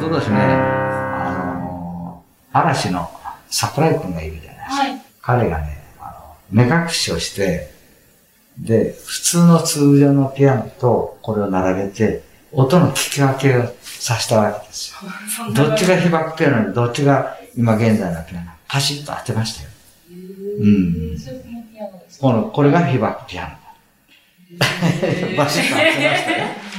一昨年ね、あの、嵐の桜井くんがいるじゃないですか。はい、彼がね、あの、目隠しをして、で、普通の通常のピアノとこれを並べて、音の聞き分けをさせたわけですよ。どっちが被爆ピアノで、どっちが今現在のピアノ。パシッと当てましたよ。うん。この、これが被爆ピアノ。バシッと当てましたよ。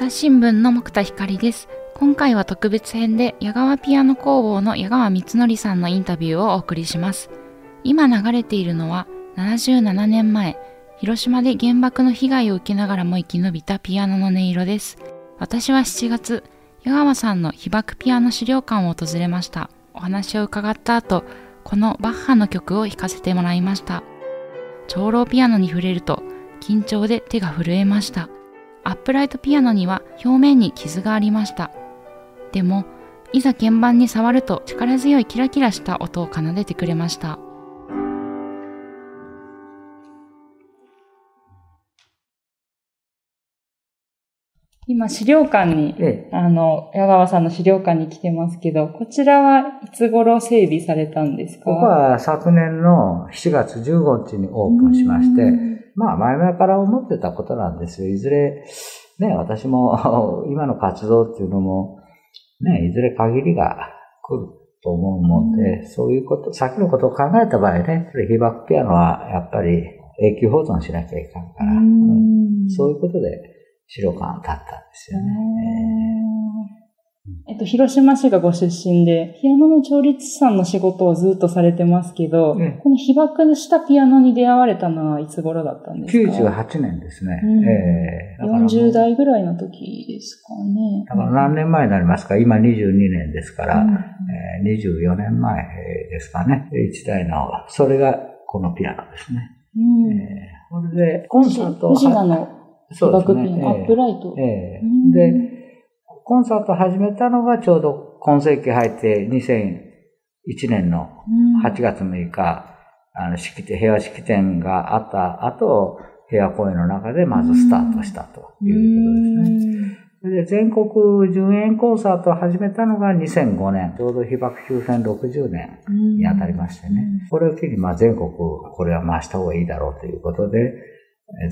朝日新聞の木田光です。今回は特別編で矢川ピアノ工房の矢川光則さんのインタビューをお送りします。今流れているのは77年前、広島で原爆の被害を受けながらも生き延びたピアノの音色です。私は7月、矢川さんの被爆ピアノ資料館を訪れました。お話を伺った後、このバッハの曲を弾かせてもらいました。長老ピアノに触れると緊張で手が震えました。アップライトピアノには表面に傷がありました。でも、いざ鍵盤に触ると力強いキラキラした音を奏でてくれました。今、資料館に、ええ、あの、矢川さんの資料館に来てますけど、こちらはいつ頃整備されたんですか？ここは昨年の7月15日にオープンしまして、まあ、前々から思ってたことなんですよ。いずれ、ね、私も 今の活動っていうのも、ね、いずれ限りが来ると思うもんで、そういうこと、先のことを考えた場合ね、被爆ピアノはやっぱり永久保存しなきゃいかんから、うん、そういうことで、白感立ったんですよね。えっと、広島市がご出身で、ピアノの調律師さんの仕事をずっとされてますけど、うん、この被爆したピアノに出会われたのはいつ頃だったんですか ?98 年ですね。うんえー、40代ぐらいの時ですかね。だから何年前になりますか？今22年ですから、うん、えー、24年前ですかね。一台の、それがこのピアノですね。うんえー、これで、コンサート。藤田のそうですね。アップライト。ええで、コンサート始めたのがちょうど今世紀入って2001年の8月6日、あの、式典、平和式典があった後、平和公園の中でまずスタートしたということですね。それで全国順延コンサートを始めたのが2005年、ちょうど被爆終戦60年にあたりましてね。これを機にまあ全国これは回した方がいいだろうということで、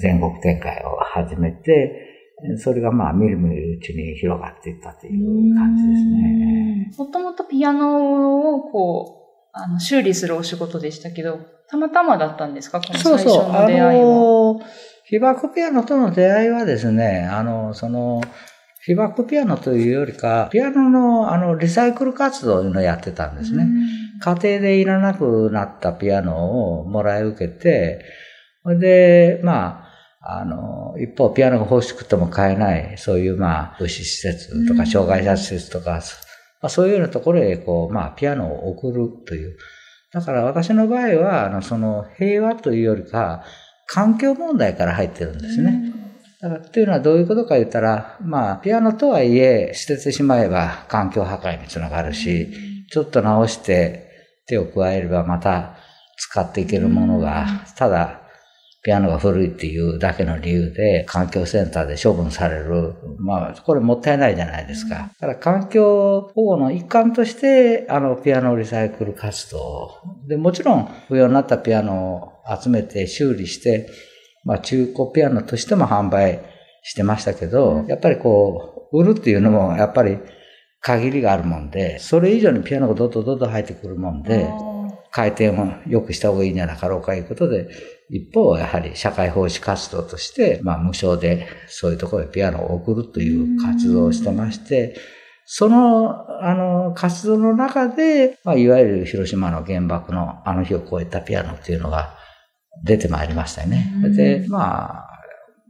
全国展開を始めて、それがまあ、みるみるうちに広がっていったという感じですね。もともとピアノをこう、あの、修理するお仕事でしたけど、たまたまだったんですか？この最初の出会いは。そうそう。被爆ピアノとの出会いはですね、あの、その、被爆ピアノというよりか、ピアノのあのリサイクル活動をやってたんですね。家庭でいらなくなったピアノをもらい受けて、それで、まあ、あの、一方、ピアノが欲しくても買えない、そういう、まあ、物資施設とか、障害者施設とか、まあ、そういうようなところへ、こう、まあ、ピアノを送るという。だから私の場合は、あの、その、平和というよりか、環境問題から入ってるんですね。だから、っていうのはどういうことか言ったら、まあ、ピアノとはいえ、捨ててしまえば環境破壊につながるし、ちょっと直して手を加えればまた使っていけるものが、ただ、ピアノが古いっていうだけの理由で環境センターで処分される。まあ、これもったいないじゃないですか。だから環境保護の一環として、あの、ピアノリサイクル活動。で、もちろん、不要になったピアノを集めて修理して、まあ、中古ピアノとしても販売してましたけど、やっぱりこう、売るっていうのも、やっぱり限りがあるもんで、それ以上にピアノがどんどんどんどん入ってくるもんで、回転を良くした方がいいんじゃなかろうかということで、一方、やはり社会奉仕活動として、まあ無償でそういうところへピアノを送るという活動をしてまして、その、あの、活動の中で、まあ、いわゆる広島の原爆のあの日を超えたピアノっていうのが出てまいりましたよね。で、まあ、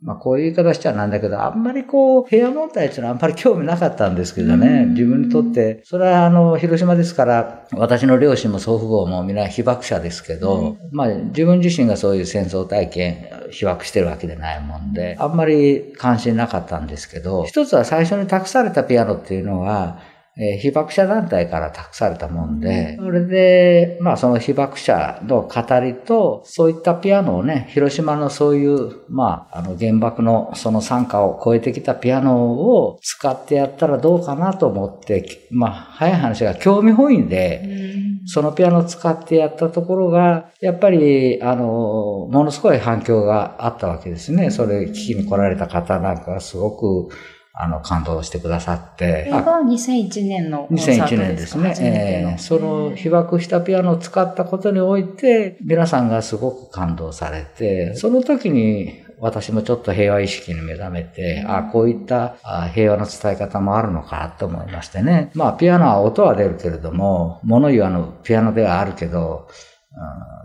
まあこういう言い方しちゃなんだけど、あんまりこう、平和問題っていうのはあんまり興味なかったんですけどね、自分にとって、それはあの、広島ですから、私の両親も祖父母も皆被爆者ですけど、まあ自分自身がそういう戦争体験、被爆してるわけでないもんで、あんまり関心なかったんですけど、一つは最初に託されたピアノっていうのは、えー、被爆者団体から託されたもんで、それで、まあその被爆者の語りと、そういったピアノをね、広島のそういう、まあ、あの原爆のその参加を超えてきたピアノを使ってやったらどうかなと思って、まあ、早い話が興味本位で、そのピアノを使ってやったところが、やっぱり、あの、ものすごい反響があったわけですね。それ聞きに来られた方なんかはすごく、あの、感動してくださって。これが2001年のコンサートですか ?2001 年ですね。えー、その被爆したピアノを使ったことにおいて、皆さんがすごく感動されて、その時に私もちょっと平和意識に目覚めて、あこういった平和の伝え方もあるのかと思いましてね。まあ、ピアノは音は出るけれども、物言わぬピアノではあるけど、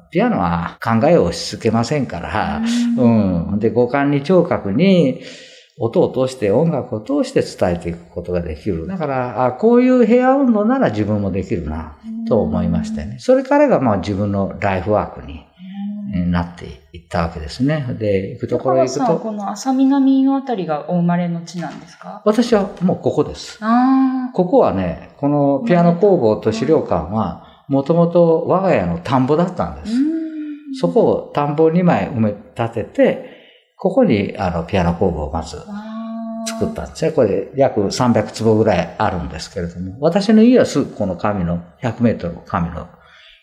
ピアノは考えを押し付けませんから、うん。で、五感に聴覚に、音を通して音楽を通して伝えていくことができる。だから、あこういう平和運動なら自分もできるな、と思いましてね。それからがまあ自分のライフワークになっていったわけですね。で、行くところへ行くと。この浅南のあたりがお生まれの地なんですか？私はもうここです。ここはね、このピアノ工房と資料館は、もともと我が家の田んぼだったんです。そこを田んぼ2枚埋め立てて、ここにあのピアノ工房をまず作ったんですね。これ約300坪ぐらいあるんですけれども、私の家はすぐこの神の100メートル神の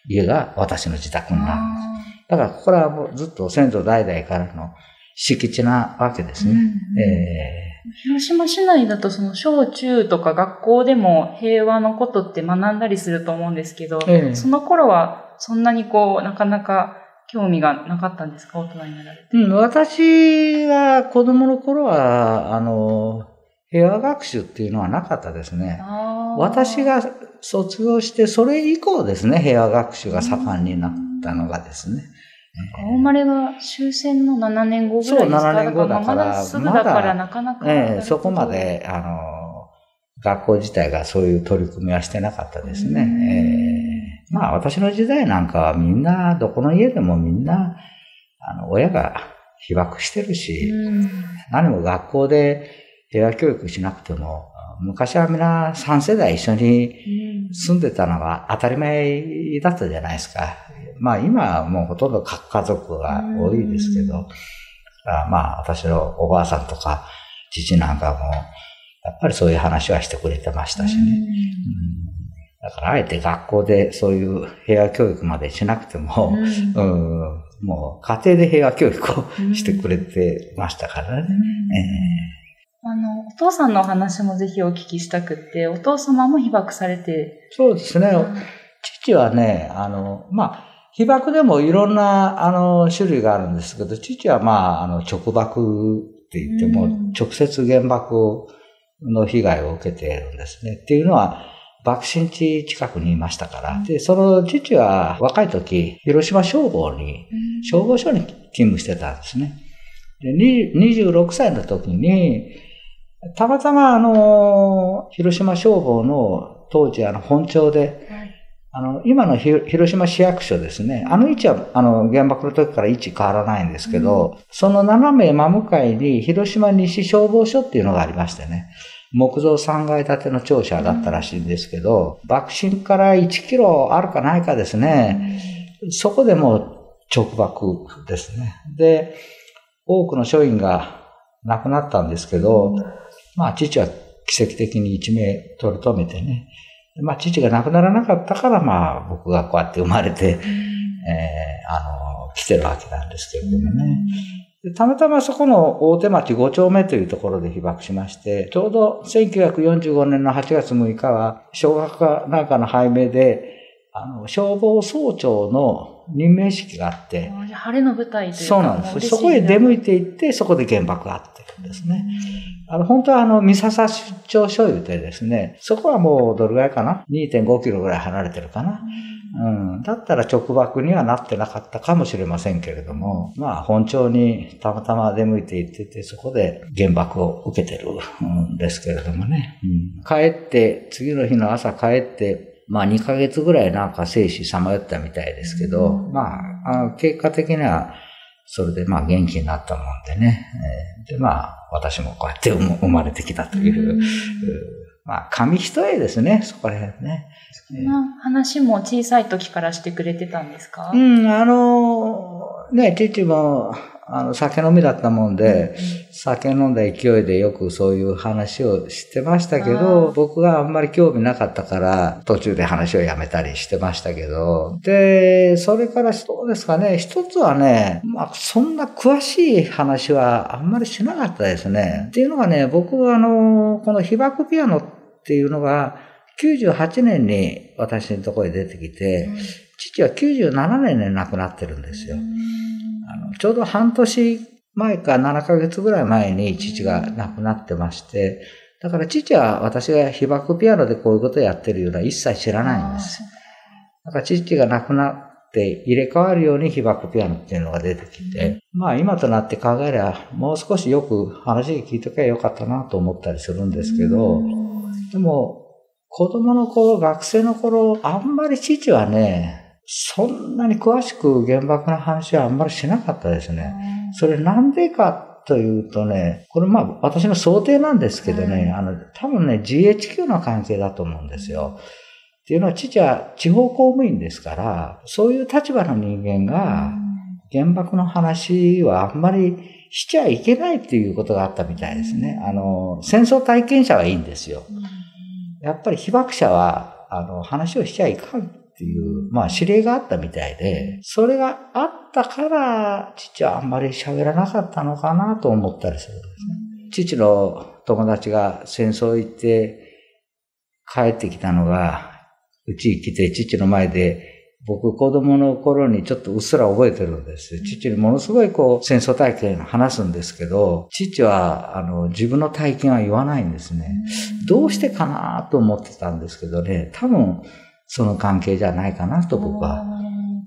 家が私の自宅になるんです。だからここらはもうずっと先祖代々からの敷地なわけですね。うん、えー、広島市内だとその小中とか学校でも平和のことって学んだりすると思うんですけど、えー、その頃はそんなにこう、なかなか興味がなかったんですか？大人になられて。うん、私は子供の頃は、あの、平和学習っていうのはなかったですね。私が卒業して、それ以降ですね、平和学習が盛んになったのがですね。お生まれが終戦の7年後ぐらいですかそう、7年後だから、まだすぐだからなかなか。ええそこまで、あの、学校自体がそういう取り組みはしてなかったですね。えー、まあ私の時代なんかはみんな、どこの家でもみんな、あの、親が被爆してるし、何も学校で平和教育しなくても、昔はみんな3世代一緒に住んでたのが当たり前だったじゃないですか。まあ今はもうほとんど各家族が多いですけど、まあ私のおばあさんとか父なんかも、やっぱりそういう話はしてくれてましたしね。うん、だからあえて学校でそういう平和教育までしなくても、うん、もう家庭で平和教育をしてくれてましたからね。あの、お父さんのお話もぜひお聞きしたくって、お父様も被爆されて。そうですね。父はね、あの、まあ、被爆でもいろんな、あの、種類があるんですけど、父はまあ、あの、直爆って言っても、直接原爆をの被害を受けているんですね。っていうのは、爆心地近くにいましたから。で、その父は若い時、広島消防に、消防署に勤務してたんですね。で26歳の時に、たまたまあの、広島消防の当時あの本庁で、あの、今の広島市役所ですね。あの位置は、あの、原爆の時から位置変わらないんですけど、うん、その斜め真向かいに広島西消防署っていうのがありましてね。木造3階建ての庁舎だったらしいんですけど、うん、爆心から1キロあるかないかですね。うん、そこでも直爆ですね。で、多くの署員が亡くなったんですけど、まあ父は奇跡的に一命取り留めてね。まあ、父が亡くならなかったから、まあ、僕がこうやって生まれて、えー、あの、来てるわけなんですけれどもね。たまたまそこの大手町5丁目というところで被爆しまして、ちょうど1945年の8月6日は、小学科なんかの拝命で、あの、消防総長の任命式があって。晴れの舞台というそうなんです。そこへ出向いていって、そこで原爆があってるんですね。あの、本当はあの、三笹出張所有でですね、そこはもうどれぐらいかな ?2.5 キロぐらい離れてるかな？うん。だったら直爆にはなってなかったかもしれませんけれども、まあ、本庁にたまたま出向いていってて、そこで原爆を受けてるんですけれどもね。うん、帰って、次の日の朝帰って、まあ2ヶ月ぐらいなんか生死さまよったみたいですけど、まあ、あの結果的には、それでまあ元気になったもんでね。で、まあ、私もこうやって生まれてきたというまあ、紙一重ですね、そこら辺ね。そんな話も小さい時からしてくれてたんですか？うん、あの、ね、父も、あの、酒飲みだったもんで、酒飲んだ勢いでよくそういう話をしてましたけど、僕があんまり興味なかったから、途中で話をやめたりしてましたけど、で、それからどうですかね、一つはね、まあ、そんな詳しい話はあんまりしなかったですね。っていうのがね、僕はあの、この被爆ピアノっていうのが、98年に私のところへ出てきて、父は97年で亡くなってるんですよ。あのちょうど半年前か7ヶ月ぐらい前に父が亡くなってまして、だから父は私が被爆ピアノでこういうことをやってるような一切知らないんです。だから父が亡くなって入れ替わるように被爆ピアノっていうのが出てきて、まあ今となって考えればもう少しよく話聞いとけばよかったなと思ったりするんですけど、でも子供の頃、学生の頃、あんまり父はね、そんなに詳しく原爆の話はあんまりしなかったですね。それなんでかというとね、これまあ私の想定なんですけどね、あの、多分ね、GHQ の関係だと思うんですよ。っていうのは父は地方公務員ですから、そういう立場の人間が原爆の話はあんまりしちゃいけないっていうことがあったみたいですね。あの、戦争体験者はいいんですよ。やっぱり被爆者は、あの、話をしちゃいかんっていう、まあ指令があったみたいで、それがあったから、父はあんまり喋らなかったのかなと思ったりするんですね。父の友達が戦争行って帰ってきたのが、うちに来て父の前で僕子供の頃にちょっとうっすら覚えてるんです。父にものすごいこう戦争体験話すんですけど、父はあの自分の体験は言わないんですね。どうしてかなと思ってたんですけどね、多分その関係じゃないかなと僕は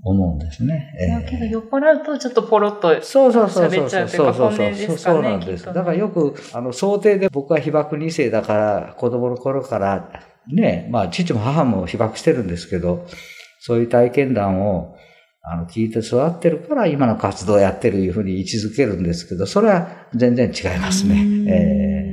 思うんですね。えー、けど酔っ払うとちょっとポロッと喋っちゃうというか本音ですかね。そうなんです。だからよく、あの、想定で僕は被爆2世だから、子供の頃から、ね、まあ、父も母も被爆してるんですけど、そういう体験談を、あの、聞いて育ってるから、今の活動をやってるいうふうに位置づけるんですけど、それは全然違いますね。えー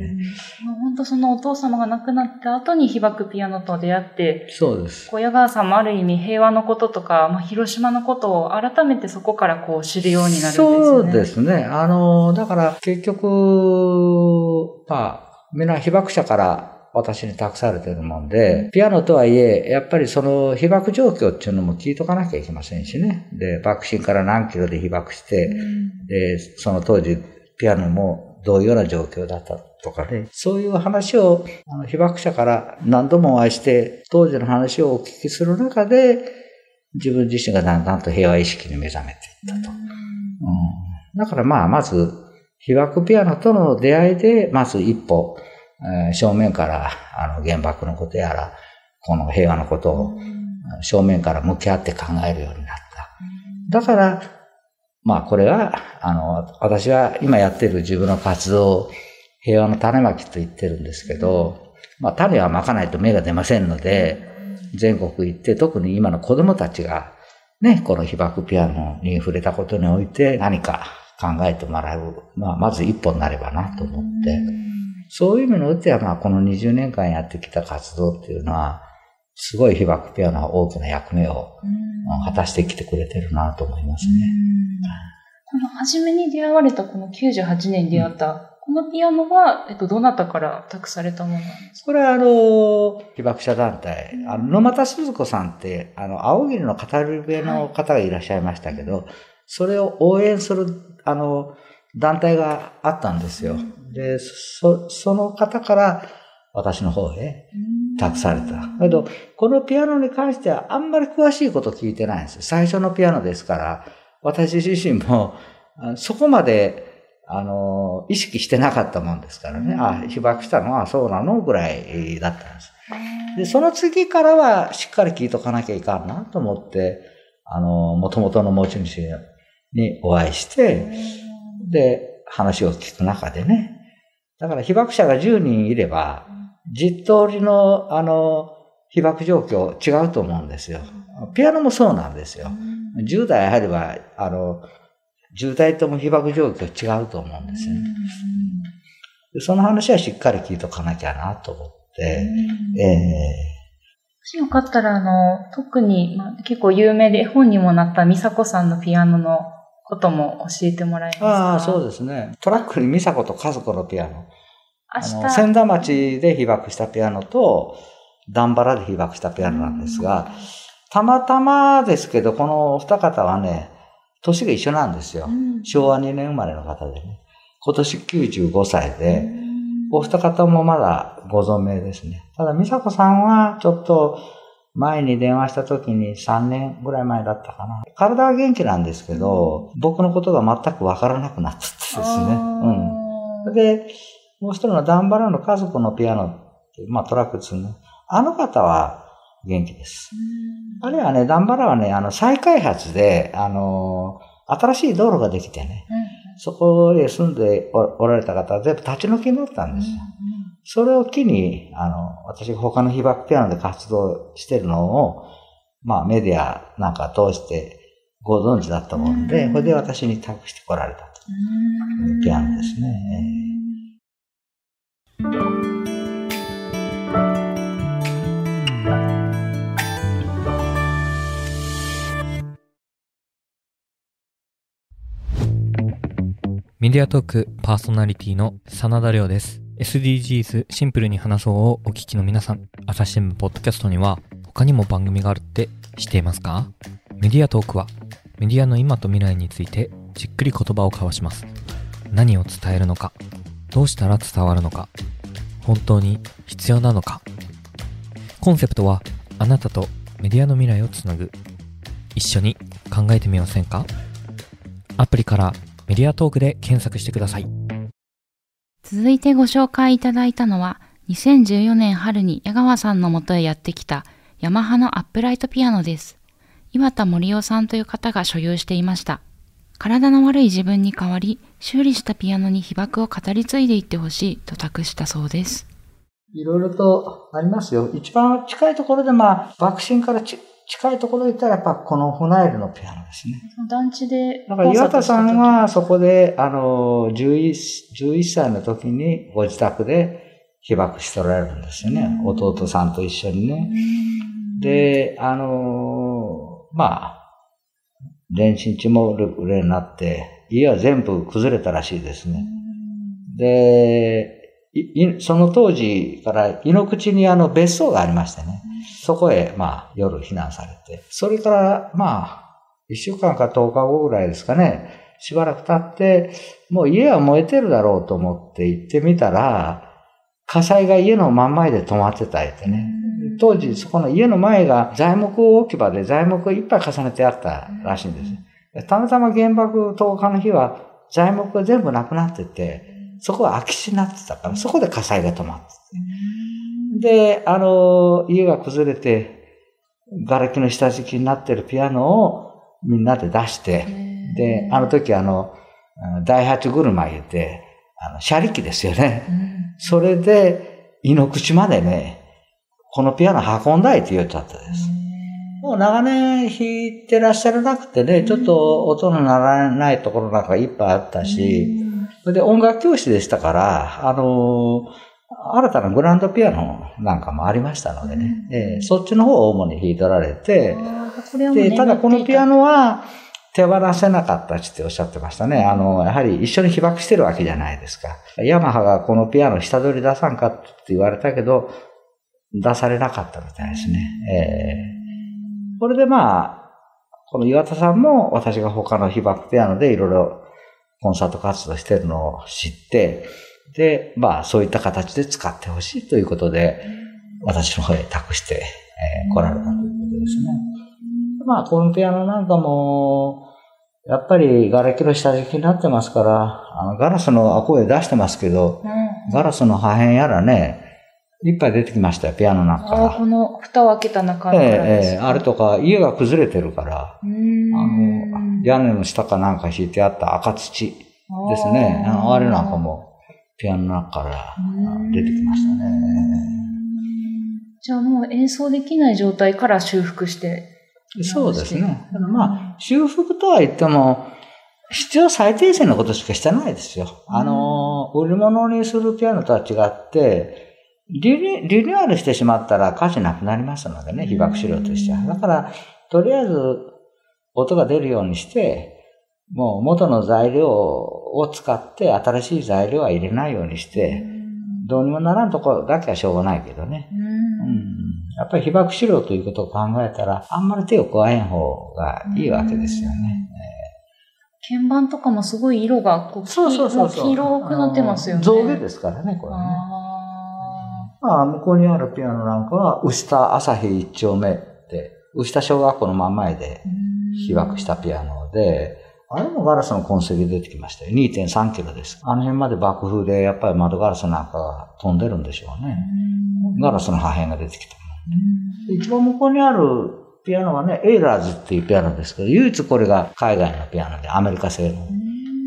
本当そのお父様が亡くなった後に被爆ピアノと出会って、そうです。小屋川さんもある意味平和のこととか、まあ、広島のことを改めてそこからこう知るようになるんですよね。そうですね。あの、だから結局、まあ、みんな被爆者から私に託されてるもんで、ピアノとはいえ、やっぱりその被爆状況っていうのも聞いとかなきゃいけませんしね。で、爆心から何キロで被爆して、で、その当時、ピアノもどういうような状況だったとかね、そういう話をあの被爆者から何度もお会いして、当時の話をお聞きする中で、自分自身がだんだんと平和意識に目覚めていったと。うん、だからまあ、まず、被爆ピアノとの出会いで、まず一歩、えー、正面から、あの、原爆のことやら、この平和のことを正面から向き合って考えるようになった。だから、まあこれは、あの、私は今やってる自分の活動平和の種まきと言ってるんですけど、まあ種はまかないと芽が出ませんので、全国行って特に今の子供たちがね、この被爆ピアノに触れたことにおいて何か考えてもらう、まあまず一歩になればなと思って、そういう意味においてはまあこの20年間やってきた活動っていうのは、すごい被爆ピアノは大きな役目を果たしてきてくれてるなと思いますね。この初めに出会われたこの98年に出会ったこのピアノは、えっと、どなたから託されたものなんですか？これは、あの、被爆者団体、あの、野又鈴子さんって、あの、青桐の語り部の方がいらっしゃいましたけど、はい、それを応援する、あの、団体があったんですよ。で、そ、その方から私の方へ託された。だけど、このピアノに関してはあんまり詳しいこと聞いてないんです。最初のピアノですから、私自身もそこまであの、意識してなかったもんですからね、あ、被爆したのはそうなのぐらいだったんです。で、その次からはしっかり聞いとかなきゃいかんなと思って、あの、元々の持ち主にお会いして、で、話を聞く中でね、だから被爆者が10人いれば、10通りの、あの、被爆状況違うと思うんですよ。ピアノもそうなんですよ。10代あれば、あの、渋滞とも被爆状況違うと思うんですよね。その話はしっかり聞いとかなきゃなと思って、ええー、よかったら、あの、特に、まあ、結構有名で絵本にもなった美佐子さんのピアノのことも教えてもらえますかああ、そうですね。トラックに美佐子と家族のピアノ。明日。千田町で被爆したピアノと、ダンバラで被爆したピアノなんですが、たまたまですけど、この二方はね、年が一緒なんですよ。昭和2年生まれの方でね。今年95歳で、お二方もまだご存命ですね。ただ、美佐子さんはちょっと前に電話した時に3年ぐらい前だったかな。体は元気なんですけど、僕のことが全くわからなくなってですね。うん。で、もう一人のダンバラの家族のピアノってまあトラック2ね。あの方は元気です。あれはね、ダンバラはね、あの、再開発で、あの、新しい道路ができてね、うん、そこへ住んでおられた方は全部立ち退きになったんですよ。うんうん、それを機に、あの、私が他の被爆ピアノで活動してるのを、まあメディアなんか通してご存知だったもんで、これで私に託してこられたと。ピアノですね。メディアトークパーソナリティの真田亮です。SDGs シンプルに話そうをお聞きの皆さん、朝日新聞ポッドキャストには他にも番組があるって知っていますか？メディアトークはメディアの今と未来についてじっくり言葉を交わします。何を伝えるのか、どうしたら伝わるのか、本当に必要なのか。コンセプトはあなたとメディアの未来をつなぐ。一緒に考えてみませんか？アプリからメディアトークで検索してください。続いてご紹介いただいたのは、2014年春に矢川さんのもとへやってきたヤマハのアップライトピアノです。岩田森夫さんという方が所有していました。体の悪い自分に代わり、修理したピアノに被爆を語り継いでいってほしいと託したそうです。いろいろとありますよ。一番近いところで、まあ、爆心から近いところで言ったらやっぱこのフナイルのピアノですね。団地で。だから岩田さんはそこで、あの、11, 11歳の時にご自宅で被爆しておられるんですよね。弟さんと一緒にね。で、あの、まあ、電信地も売れになって、家は全部崩れたらしいですね。で、その当時から井の口にあの別荘がありましてね。そこへ、まあ、夜避難されて、それから、まあ、一週間か10日後ぐらいですかね、しばらく経って、もう家は燃えてるだろうと思って行ってみたら、火災が家の真ん前で止まってたりてね。当時、そこの家の前が材木置き場で材木をいっぱい重ねてあったらしいんです。たまたま原爆10日の日は材木が全部なくなってて、そこは空き地になってたから、そこで火災が止まってて。で、あの、家が崩れて、瓦礫の下敷きになってるピアノをみんなで出して、で、あの時あの、第八車言って、あの、車力ですよね。それで、井の口までね、このピアノ運んだいって言っちゃったです。もう長年弾いてらっしゃらなくてね、ちょっと音の鳴らないところなんかいっぱいあったし、で音楽教室でしたから、あのー新たなグランドピアノなんかもありましたのでね、うん、えー、そっちの方を主に弾いておられて、で、ただこのピアノは手放せなかったっておっしゃってましたね。あの、やはり一緒に被爆してるわけじゃないですか。ヤマハがこのピアノ下取り出さんかって言われたけど、出されなかったみたいですね。えー、これでまあ、この岩田さんも私が他の被爆ピアノでいろいろコンサート活動してるのを知って、で、まあ、そういった形で使ってほしいということで、私の方へ託して、えー、来られたということですね。まあ、このピアノなんかも、やっぱり瓦礫の下敷きになってますから、あのガラスの声出してますけど、うん、ガラスの破片やらね、いっぱい出てきましたよ、ピアノなんかああ、この蓋を開けた中から、ええー、あれとか、家が崩れてるから、あの、屋根の下かなんか引いてあった赤土ですね。あれなんかもピアノの中から出てきましたね。じゃあもう演奏できない状態から修復してそうですね。まあ、修復とは言っても、必要最低限のことしかしてないですよ。あの、売り物にするピアノとは違って、リニリニューアルしてしまったら価値なくなりますのでね、被爆資料としては。だから、とりあえず音が出るようにして、もう元の材料を使って新しい材料は入れないようにして、どうにもならんところだけはしょうがないけどね。うん、やっぱり被爆資料ということを考えたら、あんまり手を加えん方がいいわけですよね。鍵盤とかもすごい色がこうそうそうそう黄色くなってますよね。象牙ですからね、これね。まあ、向こうにあるピアノなんかは、牛田朝日一丁目って、牛田小学校の真ん前で被爆したピアノで、あれもガラスの痕跡出てきましたよ。2.3キロです。あの辺まで爆風でやっぱり窓ガラスなんかが飛んでるんでしょうね。ガラスの破片が出てきた。一番向こうにあるピアノはね、エイラーズっていうピアノですけど、唯一これが海外のピアノで、アメリカ製の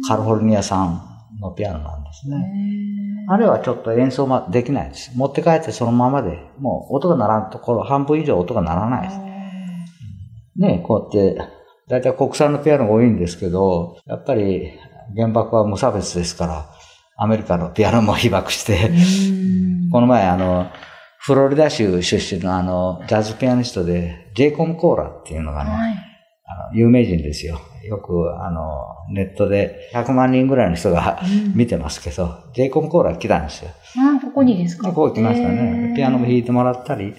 カリフォルニア産のピアノなんですね。あれはちょっと演奏もできないです。持って帰ってそのままで、もう音が鳴らんところ、半分以上音が鳴らないです。ね、こうやって大体国産のピアノが多いんですけど、やっぱり原爆は無差別ですから、アメリカのピアノも被爆して、この前あの、フロリダ州出身のあの、ジャズピアニストで、ジェイコム・コーラっていうのがね、はい、あの有名人ですよ。よくあの、ネットで100万人ぐらいの人が見てますけど、うん、ジェイコム・コーラ来たんですよ。あここにですか？ここ来ましたね。ピアノも弾いてもらったり、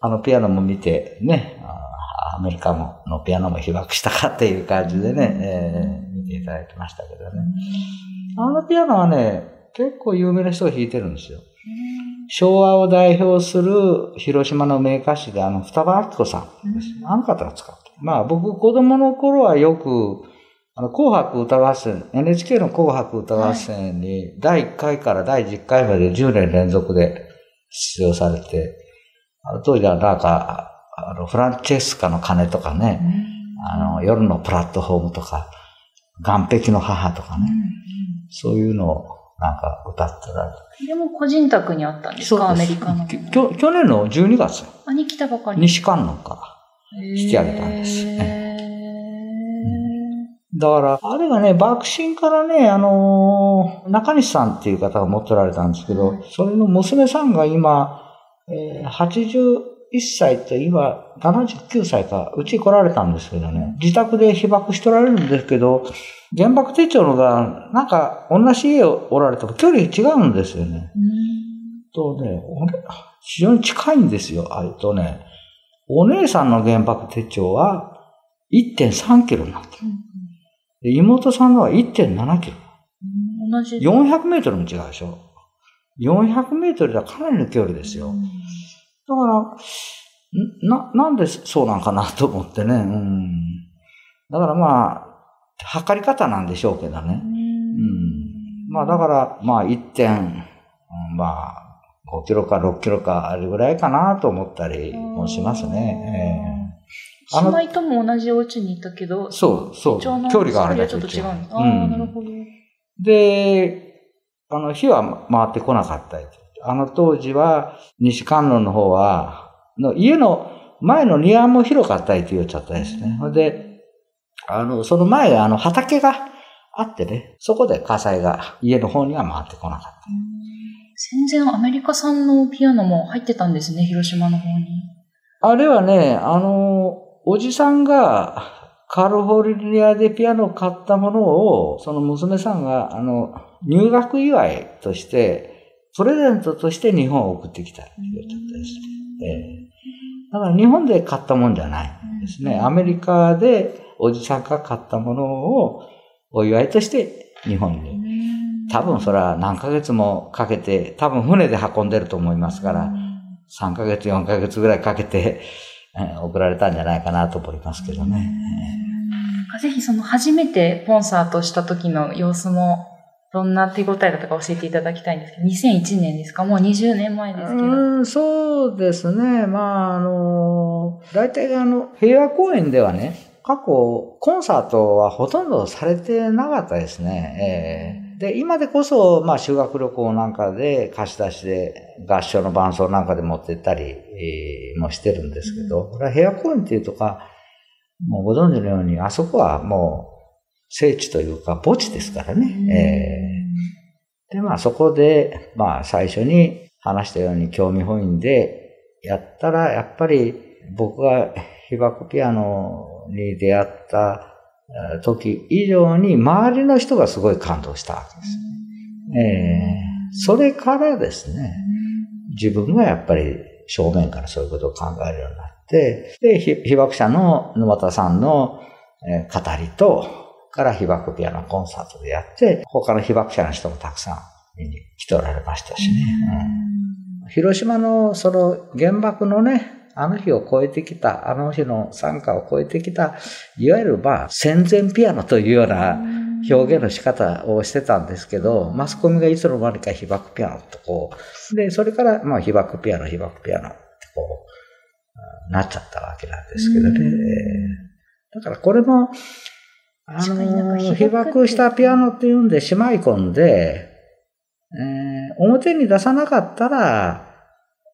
あのピアノも見てね、アメリカのピアノも被爆したかっていう感じでね、えー、見ていただきましたけどね。あのピアノはね、結構有名な人が弾いてるんですよ。昭和を代表する広島の名歌手で、あの、双葉明子さんです。あの方が使って。まあ僕、子供の頃はよく、あの、紅白歌合戦、NHK の紅白歌合戦に、第1回から第10回まで10年連続で出場されて、あの当時はなんか、あの、フランチェスカの鐘とかね、あの、夜のプラットフォームとか、岸壁の母とかね、そういうのをなんか歌ってられて。でも個人宅にあったんですか？アメリカの。去年の12月。あ、に来たばかり。西観音から引き上げたんです。だから、あれがね、爆心からね、あのー、中西さんっていう方が持ってられたんですけど、それの娘さんが今、えー、80、1歳と今79歳か、うち来られたんですけどね、自宅で被爆しとられるんですけど、原爆手帳のが、なんか同じ家をおられても距離違うんですよね。とね、非常に近いんですよ、あれとね。お姉さんの原爆手帳は1.3キロになってる。で妹さんのは1.7キロ。同じ。400メートルも違うでしょ。400メートルではかなりの距離ですよ。だから、な、なんでそうなんかなと思ってね。うん。だからまあ、測り方なんでしょうけどね。うん。まあだから、まあ1点、まあ5キロか6キロかあれぐらいかなと思ったりもしますね。えー、姉妹とも同じお家にいたけど、そう、そう。距離があるだけちょっと違う。ああ、なるほど。で、あの、火は回ってこなかったあの当時は、西観音の方は、の家の前の庭も広かったりって言っちゃったですね。で、あの、その前、あの、畑があってね、そこで火災が家の方には回ってこなかった。全然アメリカ産のピアノも入ってたんですね、広島の方に。あれはね、あの、おじさんがカリフォルニアでピアノを買ったものを、その娘さんが、あの、入学祝いとして、プレゼントとして日本を送ってきたって言われちゃったですね。えー、だから日本で買ったもんじゃないですね。アメリカでおじさんが買ったものをお祝いとして日本に。多分それは何ヶ月もかけて、多分船で運んでると思いますから、3ヶ月、4ヶ月ぐらいかけて、送られたんじゃないかなと思いますけどね。ぜひその初めてコンサートした時の様子もどんな手応えだったか教えていただきたいんですけど、2001年ですか？もう20年前ですけど。うん、そうですね。まあ、あの、大体あの、平和公園ではね、過去、コンサートはほとんどされてなかったですね。えー、で、今でこそ、まあ、修学旅行なんかで貸し出しで合唱の伴奏なんかで持ってったり、えー、もしてるんですけど、これは平和公園っていうとか、もうご存知のように、あそこはもう、聖地というか墓地ですからね。えー、で、まあそこで、まあ最初に話したように興味本位でやったら、やっぱり僕が被爆ピアノに出会った時以上に周りの人がすごい感動したわけです。えー、それからですね、自分がやっぱり正面からそういうことを考えるようになって、で、被爆者の沼田さんの語りと、から被爆ピアノコンサートでやって、他の被爆者の人もたくさん見に来ておられましたしね。うん、広島のその原爆のね、あの日を超えてきた、あの日の参加を超えてきた、いわゆるまあ戦前ピアノというような表現の仕方をしてたんですけど、マスコミがいつの間にか被爆ピアノとこう、で、それからまあ被爆ピアノ、被爆ピアノってこう、なっちゃったわけなんですけどね。だからこれも、あの、被爆したピアノっていうんでしまい込んで、えー、表に出さなかったら、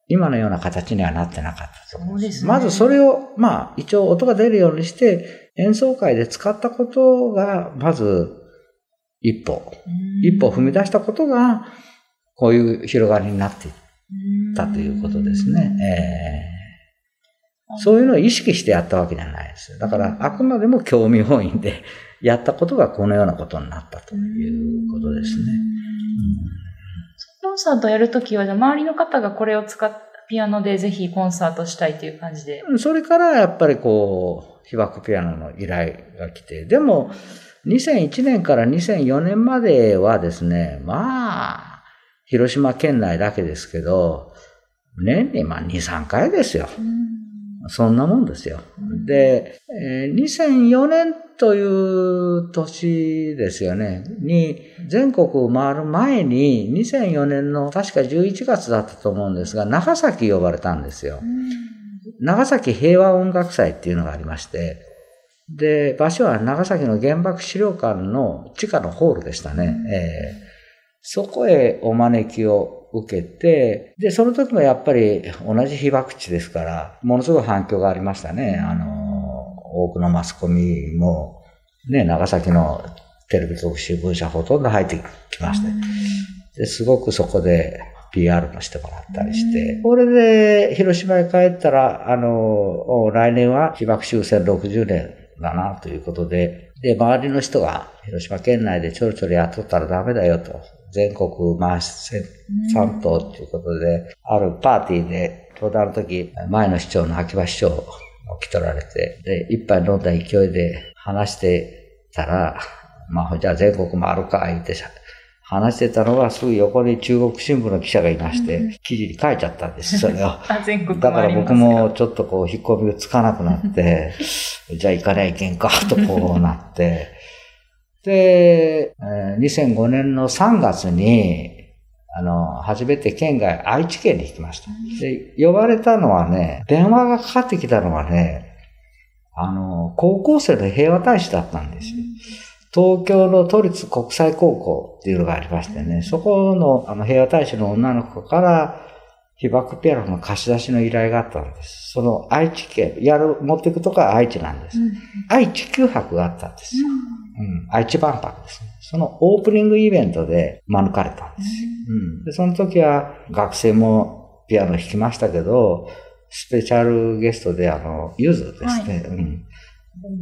今のような形にはなってなかったと思うんです。まずそれを、まあ、一応音が出るようにして、演奏会で使ったことが、まず、一歩、一歩踏み出したことが、こういう広がりになっていったということですね。えー、そういうのを意識してやったわけじゃないです。だから、あくまでも興味本位でやったことがこのようなことになったということですね。うんコンサートやるときは、周りの方がこれを使っピアノでぜひコンサートしたいという感じで。それからやっぱりこう、被爆ピアノの依頼が来て、でも、2001年から2004年まではですね、まあ、広島県内だけですけど、年にまあ2、3回ですよ。そんなもんですよ。で、2004年という年ですよね、に、全国回る前に、2004年の確か11月だったと思うんですが、長崎呼ばれたんですよ。長崎平和音楽祭っていうのがありまして、で、場所は長崎の原爆資料館の地下のホールでしたね。えー、そこへお招きを受けて、で、その時もやっぱり同じ被爆地ですから、ものすごい反響がありましたね。あの、多くのマスコミも、ね、長崎のテレビ特集文社ほとんど入ってきまして、ですごくそこで PR もしてもらったりして、これで広島へ帰ったら、あの、来年は被爆終戦60年だなということで、で、周りの人が広島県内でちょろちょろやっとったらダメだよと、全国回し三島ということで、あるパーティーで、ちょうどあの時、前の市長の秋葉市長来取られて、で、一杯飲んだ勢いで話してたら、まあ、じゃあ全国回るか、言って話してたのが、すぐ横に中国新聞の記者がいまして、記事に書いちゃったんです、それを。だから僕もちょっとこう、引っ込みがつかなくなって、じゃあ行かないけんか、とこうなって、で、2005年の3月に、あの、初めて県外、愛知県に行きました。で、呼ばれたのはね、電話がかかってきたのはね、あの、高校生の平和大使だったんですよ。東京の都立国際高校っていうのがありましてね、そこのあの平和大使の女の子から、被爆ピアノの貸し出しの依頼があったんです。その愛知県、やる、持っていくとこは愛知なんです。うん、愛知九博があったんですよ。うん、愛知万博ですね。そのオープニングイベントで招かれたんですよ。うん、でその時は学生もピアノ弾きましたけど、スペシャルゲストであの、ゆずですね、はい、うん、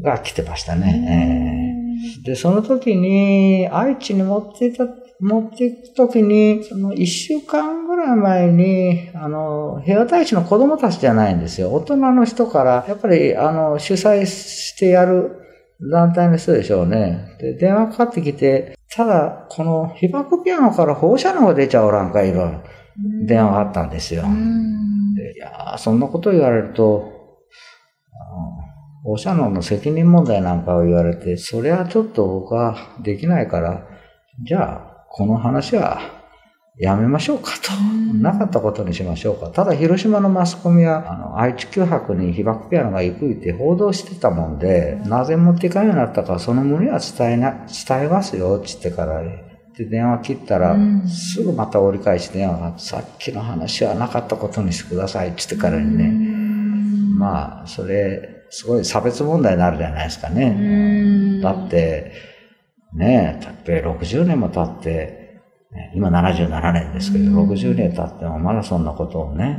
が来てましたね。えー、で、その時に愛知に持っていた持っていくときに、その一週間ぐらい前に、あの、平和大使の子供たちじゃないんですよ。大人の人から、やっぱり、あの、主催してやる団体の人でしょうね。で、電話かかってきて、ただ、この被爆ピアノから放射能が出ちゃおらんかいろ、電話があったんですよ。でいやそんなこと言われると、放射能の責任問題なんかを言われて、それはちょっと僕はできないから、じゃあ、この話はやめましょうかと。なかったことにしましょうか。ただ、広島のマスコミは、あの、愛知九博に被爆ピアノが行くって報道してたもんで、なぜ持っていかんようになったか、その旨は伝えな、伝えますよ、つってから、で、電話切ったら、すぐまた折り返し電話が、さっきの話はなかったことにしてください、つってからにね。まあ、それ、すごい差別問題になるじゃないですかね。だって、ねえ、たっぺ60年も経って、今77年ですけど、60年経ってもまだそんなことをね。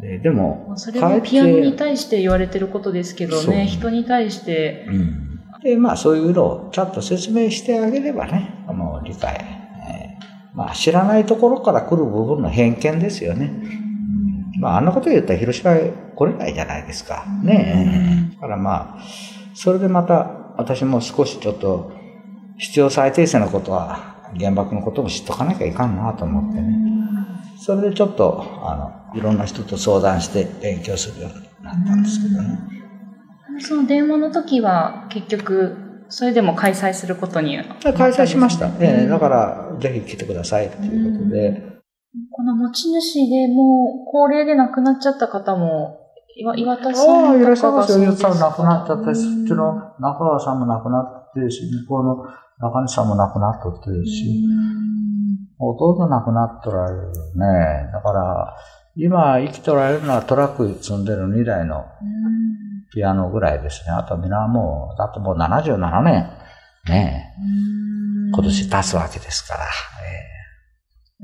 ででも、それはピアノに対して言われてることですけどね、人に対して。うん、で、まあそういうのをちゃんと説明してあげればね、もう理解。えー、まあ知らないところから来る部分の偏見ですよね。まああんなこと言ったら広島へ来れないじゃないですか。ねえ。だからまあ、それでまた私も少しちょっと必要最低限のことは原爆のことも知っとかなきゃいかんなと思ってね。それでちょっと、あの、いろんな人と相談して勉強するようになったんですけどね。その電話の時は結局、それでも開催することに、ね、開催しました。ええだから、ぜひ来てくださいということで。この持ち主でもう高齢で亡くなっちゃった方も岩岩田さんああ、いらっしゃいますよ。岩田さん亡くなっちゃったし、そっちの中川さんも亡くなってし、向こうの中西さんも亡くなっとってるし、弟亡くなっとられるね。だから、今生きとられるのはトラック積んでる2台のピアノぐらいですね。あとみんなもう、だってもう77年、ね今年経つわけですから、え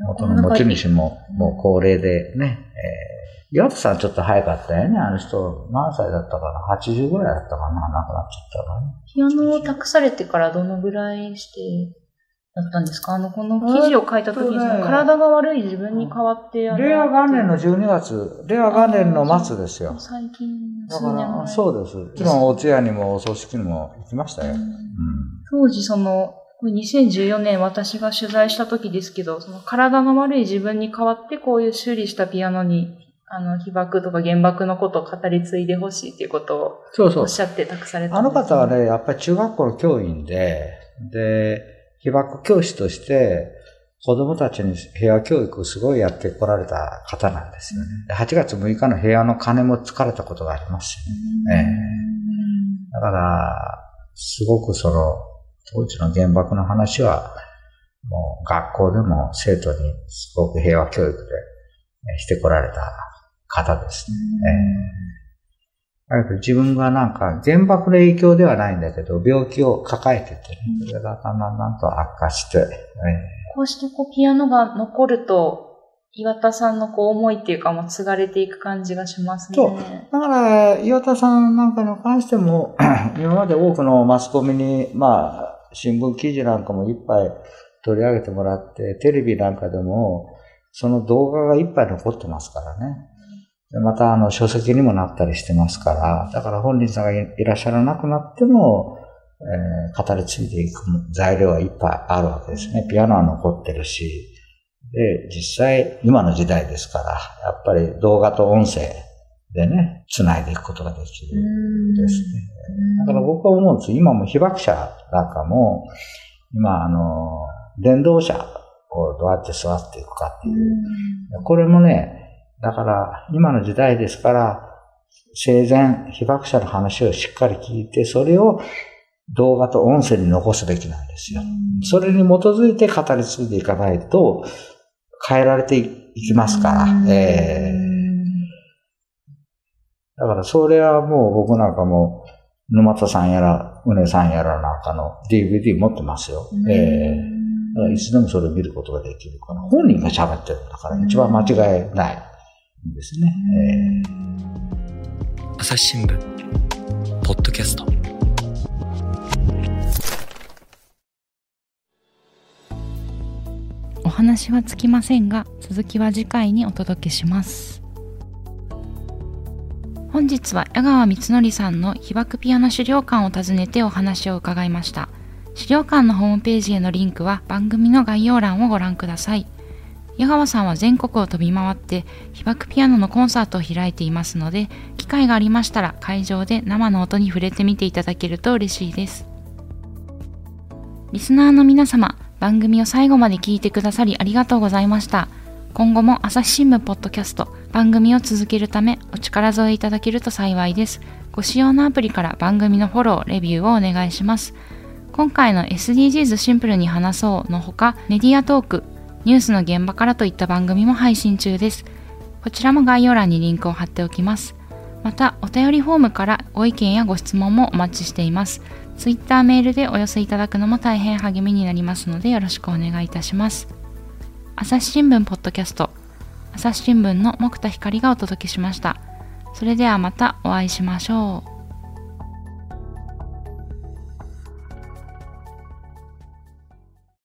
ー、元の持ち主ももう高齢でね、えー岩田さんちょっと早かったよね。あの人、何歳だったかな ?80 ぐらいだったかな？亡くなっちゃったのね。ピアノを託されてからどのぐらいしてだったんですか？あの、この記事を書いた時に、体が悪い自分に変わって、令和元年の12月、令和元年の末ですよ。最近だから、そうです。もちろんお通夜にもお葬式にも行きましたよ。うん、当時その、2014年私が取材した時ですけど、その体が悪い自分に代わってこういう修理したピアノにあの、被爆とか原爆のことを語り継いでほしいということをそうそうおっしゃって託された、ね、あの方はね、やっぱり中学校の教員で、で、被爆教師として子供たちに平和教育をすごいやってこられた方なんですよね。8月6日の平和の鐘も疲れたことがありますしね。えー、だから、すごくその、当時の原爆の話は、もう学校でも生徒にすごく平和教育でしてこられた方ですね。えー、だけど自分がなんか原爆の影響ではないんだけど、病気を抱えててね、それがだんだんだんと悪化して、えー、こうしてこうピアノが残ると、岩田さんのこう思いっていうかもう継がれていく感じがしますね。そう。だから、岩田さんなんかに関しても、今まで多くのマスコミに、まあ、新聞記事なんかもいっぱい取り上げてもらって、テレビなんかでも、その動画がいっぱい残ってますからね。また、あの、書籍にもなったりしてますから、だから本人さんがいらっしゃらなくなっても、えー、語り継いでいく材料はいっぱいあるわけですね。ピアノは残ってるし、で、実際、今の時代ですから、やっぱり動画と音声でね、繋いでいくことができるんですね。だから僕は思うんです今も被爆者なんかも、今、あの、電動車をどうやって育っていくかっていう。これもね、だから、今の時代ですから、生前、被爆者の話をしっかり聞いて、それを動画と音声に残すべきなんですよ。それに基づいて語り継いでいかないと、変えられていきますから。えー、だから、それはもう僕なんかも、沼田さんやら、うねさんやらなんかの DVD 持ってますよ。えー、いつでもそれを見ることができるから、本人が喋ってるんだから一番間違いない。ですね。えー、朝日新聞。ポッドキャスト。お話はつきませんが続きは次回にお届けします。本日は矢川光則さんの被爆ピアノ資料館を訪ねてお話を伺いました。資料館のホームページへのリンクは番組の概要欄をご覧ください矢川さんは全国を飛び回って被爆ピアノのコンサートを開いていますので機会がありましたら会場で生の音に触れてみていただけると嬉しいです。リスナーの皆様番組を最後まで聞いてくださりありがとうございました。今後も朝日新聞ポッドキャスト番組を続けるためお力添えいただけると幸いです。ご使用のアプリから番組のフォローレビューをお願いします。今回の SDGs シンプルに話そうのほかメディアトークニュースの現場からといった番組も配信中です。こちらも概要欄にリンクを貼っておきます。また、お便りフォームからご意見やご質問もお待ちしています。Twitter メールでお寄せいただくのも大変励みになりますのでよろしくお願いいたします。朝日新聞ポッドキャスト朝日新聞の木田光がお届けしましたそれではまたお会いしましょう